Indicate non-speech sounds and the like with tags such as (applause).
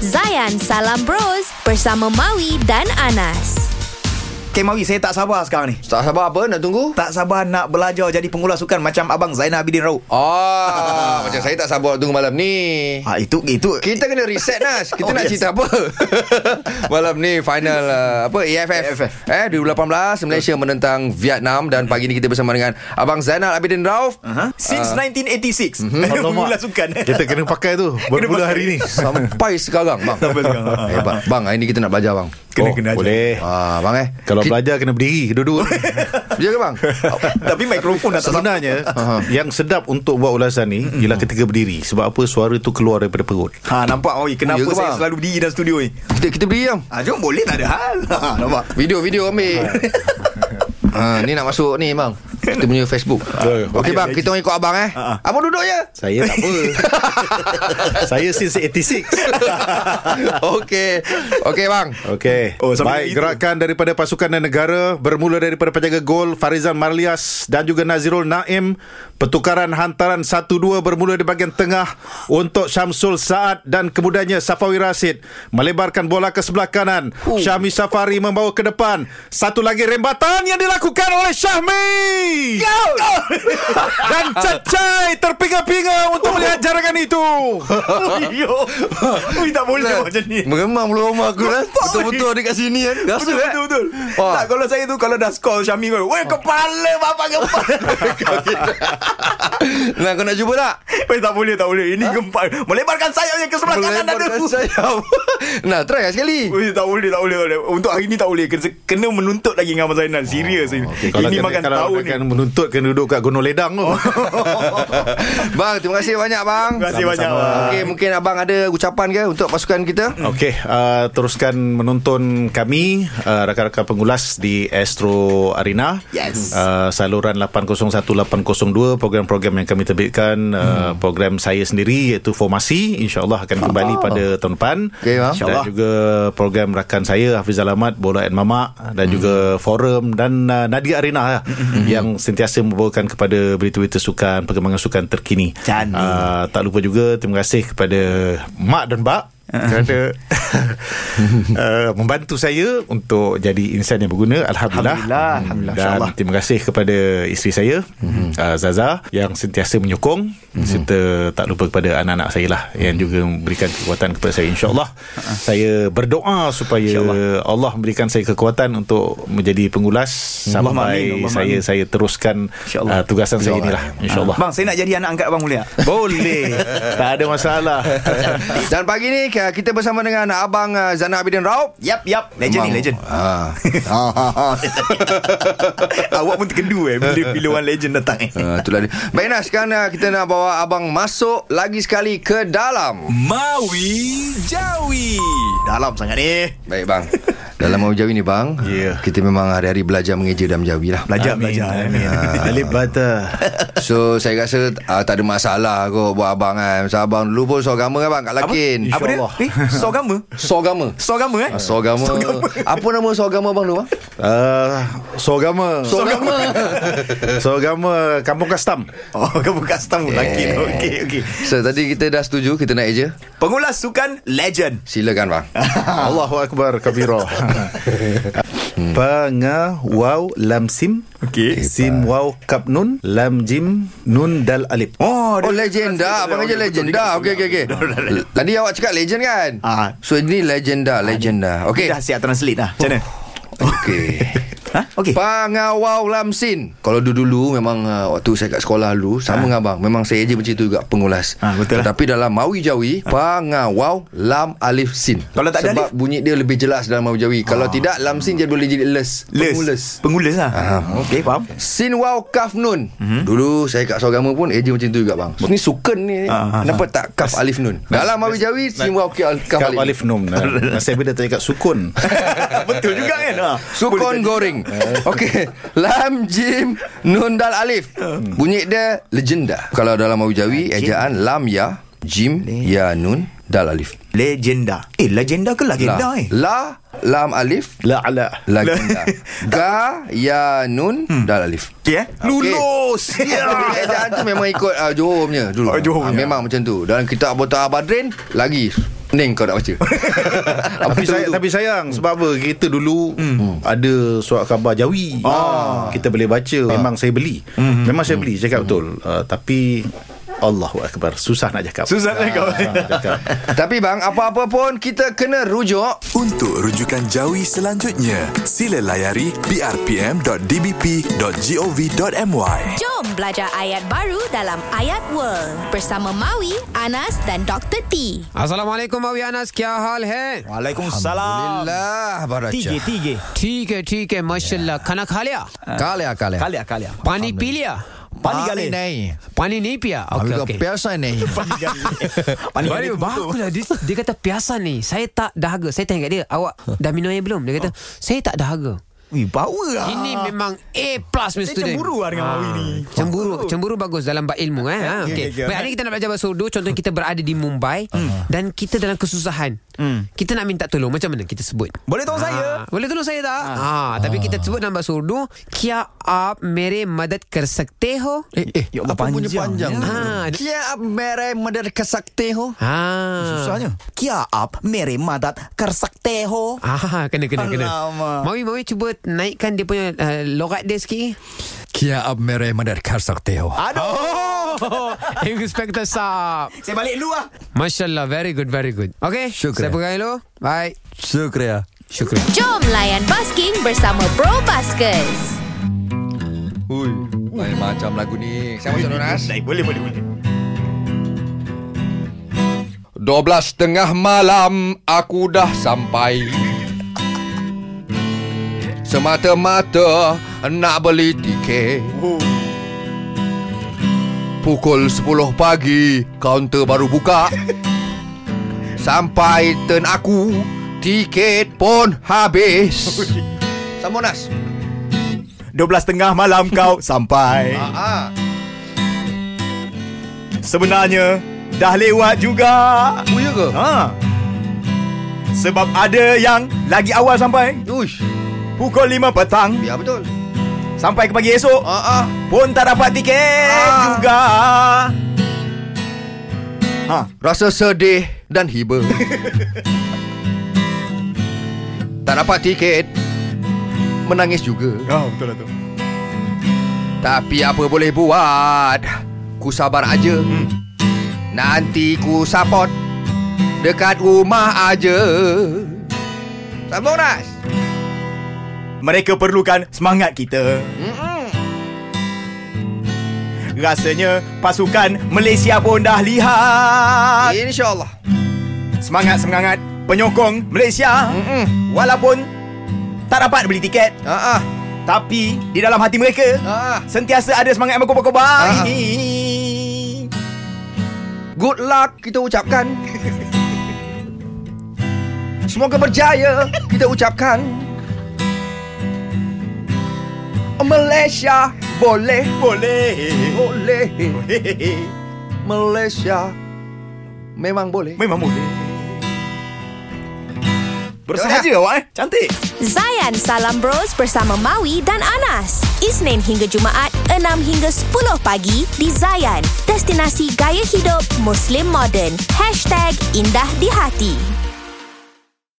Zayan Salam Bros bersama Maui dan Anas. Okay Mawi saya tak sabar sekarang ni. Tak sabar apa nak tunggu? Tak sabar nak belajar jadi pengulas sukan Macam Abang Zainal Abidin Raub Oh, (laughs) macam saya tak sabar tunggu malam ni. Ah Itu itu. Kita kena reset (laughs) Nas. Kita Oh, nak yes. cerita apa? (laughs) Malam ni final uh, Apa AFF, AFF. Eh 2018 Malaysia menentang Vietnam Dan pagi ni kita bersama dengan Abang Zainal Abidin Rauf. Uh-huh. Since 1986 Mhm. Pengulas sukan. Kita kena pakai tu Bermula hari ni. Sampai sekarang bang. Sampai sekarang. Hebat Bang hari ni kita nak belajar bang. Kena Oh, kena ajar. Boleh. Ah, bang eh. Kalau Ki- belajar kena berdiri Duduk. Dia (laughs) ke bang? (laughs) Tapi mikrofon dah Sebenarnya. Yang sedap untuk buat ulasan ni Ialah ketika berdiri. Sebab apa? Suara tu keluar daripada perut. Ha nampak? Mawi Kenapa Ya saya bang? selalu berdiri dalam studio ni? Kita, kita beri bang. Ah jom boleh tak ada hal? (laughs) Ha, Nampak? Video-video ambil. Ha, Ni nak masuk ni bang Kita punya Facebook Oh, Okey bang Kita orang ikut abang eh ha. Abang duduk je Saya tak apa (laughs) Saya since 86 (laughs) Okey Okey bang Okey. Oh, Baik, itu. gerakan daripada pasukan dan negara bermula daripada penjaga gol Farizan Marlias dan juga Nazirul Naim. Pertukaran hantaran 1-2 bermula di bahagian tengah untuk Syamsul Saad dan kemudiannya Safawi Rasid melebarkan bola ke sebelah kanan. Syahmi Safari membawa ke depan. Satu lagi rembatan yang dilakukan oleh Syahmi. Dan Cacai terpinga-pinga untuk melihat jarangan itu. Yo! Ui tak boleh macam ni. Mengemang bulu rumah aku kan Betul-betul ada kat sini kan? Rasa Betul, eh? betul, betul. Wah. Tak, kalau saya tu Kalau dah call Syami kau Weh kepala Bapak kepala. (laughs) Nah kau nak cuba tak Weh tak boleh Tak boleh. Ini gempa. Melebarkan sayapnya Ke sebelah kanan ada. Melebarkan sayap. (laughs) Nah try lah sekali. Weh tak boleh Tak boleh tak boleh. Untuk hari ni tak boleh. Kena, kena menuntut lagi Dengan Abang Zainal. Serius. ini Kalau Ini kena- makan kalau tahun ni. akan menuntut kena duduk kat Gunung Ledang tu. (laughs) Bang terima kasih banyak bang. Terima kasih banyak Sama-sama. bang. Okey mungkin abang ada ucapan ke Untuk pasukan kita? Okey, uh, teruskan menonton kami uh, rakan-rakan pengulas di Astro Arena. Yes. Uh, saluran 801-802 program-program yang kami terbitkan uh, program saya sendiri iaitu formasi. Insyaallah akan kembali pada tahun depan. Bang. Dan InsyaAllah. juga program rakan saya Hafiz Alamat Bola and Mamak dan juga forum dan uh, Nadia Arena lah, yang sentiasa membawakan kepada berita-berita sukan, perkembangan sukan terkini. Cantik. Uh, tak lupa juga terima kasih kepada mak dan bak kerana (laughs) uh, membantu saya untuk jadi insan yang berguna. Alhamdulillah. Alhamdulillah, Alhamdulillah, dan terima kasih kepada isteri saya uh, Zaza yang sentiasa menyokong. Serta tak lupa kepada anak-anak saya lah yang juga memberikan kekuatan kepada saya. Insyaallah saya berdoa supaya Allah memberikan saya kekuatan untuk menjadi pengulas amin, sampai Allahumma saya amin. saya teruskan InsyaAllah. uh, tugasan saya inilah insyaallah. Bang saya nak jadi anak angkat abang boleh tak? (laughs) boleh. Tak ada masalah. (laughs) Dan pagi ni uh, kita bersama dengan Abang uh, Zana Abidin Raub Yap yap. Legend ni Memang- legend. Ah. (laughs) Awak pun terkendu eh Bila, bila orang legend datang Uh, (laughs) itulah dia. Baik Nas Sekarang kita nak bawa Abang masuk Lagi sekali ke dalam Maui Jawi. Dalam sangat ni Baik bang Dalam Mawi Jawi ni bang Ya. Kita memang hari-hari belajar mengeja dalam Jawi lah Belajar Amin, belajar amin. Ah. Alif bata (laughs) So saya rasa uh, Tak ada masalah kot Buat abang kan Sebab abang dulu pun Sogama kan bang Kat Lakin Apa dia? InsyaAllah. Eh, sogama? Sogama Sogama eh? Ah, Sogama Apa nama Sogama bang dulu bang? uh, Sogama Sogama Sogama (laughs) Kampung Kastam Oh, kamu custom lelaki tu. Okey, okey. So tadi kita dah setuju Kita nak eja Pengulas sukan legend. Silakan bang (laughs) Allahu Akbar kabira Panga Waw Lam Sim. Okey. Sim Waw Kap Nun. Lam Jim Nun Dal Alif. Oh, Oh legenda Abang aja legenda Okey okey okey. Tadi awak cakap legend kan? Ah. So ini legenda Legenda. Okey. Okey Dah siap translate dah. Macam mana? Okey Ha? Okey. Pangawau Lamsin Kalau dulu-dulu Memang uh, Waktu saya kat sekolah dulu Sama dengan abang Memang saya je macam tu juga Pengulas Ah, betul lah. Tetapi dalam Mawi Jawi Pangawau Lam Alif Sin Kalau tak ada Sebab alif? bunyi dia lebih jelas Dalam Mawi Jawi Kalau tidak Lam Sin dia boleh jadi les Les. Pengulas Pengulas lah. Ah. Okey, faham. Sin Waw Kaf Nun mm-hmm. Dulu saya kat Sogama pun Eja macam tu juga bang Ni sukan ni Ah, ah, Kenapa tak Kaf Alif Nun Dalam Mawi Jawi Sin Waw Kaf Alif Alif Nun (laughs) Saya bila tak cakap sukun Betul juga kan? Ha. Sukon Okey. Lam Jim Nun Dal Alif. Bunyi dia legenda. Kalau dalam Mawi Jawi Ejaan Lam Ya Jim Ya Nun Dal Alif. Legenda. Eh, legenda ke legenda La, eh? La Lam Alif. La ala Legenda. (laughs) Ga Ya Nun Dal Alif. Okey eh? Lulus! (laughs) Ya. Ejaan tu memang ikut uh, Johor punya dulu. Oh, Johor Ah, punya. memang macam tu. Dalam kitab Bota Abadrin lagi Ning kau nak baca. (laughs) Apa Tapi, saya, tu? tapi sayang Sebab apa? Kita dulu Ada surat khabar Jawi. Ah. Kita boleh baca. Memang saya beli. Memang saya beli Cakap betul. Uh, Tapi Allahu Akbar Susah nak cakap. Susah nak cakap. Susah nak cakap. (laughs) Tapi bang Apa-apa pun Kita kena rujuk. Untuk rujukan Jawi selanjutnya, sila layari brpm.dbp.gov.my. Jom belajar ayat baru dalam Ayat World bersama Maui, Anas dan Dr. T. अस्सलाम मावी अनस क्या हाल है Waalaikumsalam. Alhamdulillah Baracha Tiga, tiga. ठीक है ठीक है माशाल्लाह खाना खा लिया Kalia kalia Kalia, kalia. पानी पी लिया Pani gale. नहीं पानी नहीं पिया Habis okay kau okay biasa ni (laughs) (laughs) Pani Baru gale. bagus lah dia, dia kata piasa ni Saya tak dahaga Saya tanya kat dia Awak dah minum air belum Dia kata Saya tak dahaga Wih, power lah. Ini memang A plus Saya student cemburu lah dengan Mawi ni. Cemburu Cemburu bagus dalam bab ilmu eh. Ha, Okey, okay. okey, okey. Baik, hari ni kita nak belajar bahasa Urdu Contohnya kita berada di Mumbai Dan kita dalam kesusahan Kita nak minta tolong Macam mana kita sebut Boleh tolong saya? boleh tolong saya tak? Ah. tapi kita sebut dalam bahasa Urdu, क्या आप मेरे मदद कर सकते हो? Eh eh Ya Allah, Apa punya panjang. panjang Ah, ni Kia mere madar kasakte ho Ah. Susahnya. Kia ap mere madat kar sakte ho. Ah, kena kena kena. Alamak. Mawi Mawi cuba naikkan dia punya uh, logat dia sikit. Kia ab mere madar kasakte ho Aduh. Oh, (laughs) Inspector Saab. Saya balik dulu lah. Masya Allah, very good, very good. Okay, Syukran. saya pegang dulu. Bye. Syukriya Syukran. Jom layan basking bersama Bro Baskers. Ui Main macam lagu ni Saya masuk Nonas Baik, boleh, boleh, boleh. 12 tengah malam Aku dah sampai Semata-mata Nak beli tiket Oh. Pukul 10 pagi Kaunter baru buka Sampai turn aku Tiket pun habis Sama Nas 12 tengah malam kau (laughs) sampai. ah. Sebenarnya dah lewat juga. Oh ya ke? Ha. Sebab ada yang lagi awal sampai Uish pukul 5 petang Ya betul sampai ke pagi esok ah, ah. pun tak dapat tiket Ah. juga. Ha. Rasa sedih dan hiba (laughs) Tak dapat tiket Menangis juga Oh, betul lah tu. Tapi apa boleh buat Ku sabar aja hmm. Nanti ku support Dekat rumah aja Sambung Nas Mereka perlukan semangat kita. Mm-mm. Rasanya pasukan Malaysia pun dah lihat. InsyaAllah Semangat-semangat penyokong Malaysia. Mm-mm. Walaupun tak dapat beli tiket. Ah. Tapi di dalam hati mereka Ah. Sentiasa ada semangat yang berkobar-kobar ini Good luck kita ucapkan (laughs) Semoga berjaya kita ucapkan Malaysia boleh Boleh Boleh Hehehe. (laughs) Malaysia Memang boleh Memang boleh Bersahaja awak eh Cantik Zayan Salam Bros bersama Maui dan Anas. Isnin hingga Jumaat 6 hingga 10 pagi di Zayan. Destinasi gaya hidup Muslim modern. #Indah di hati.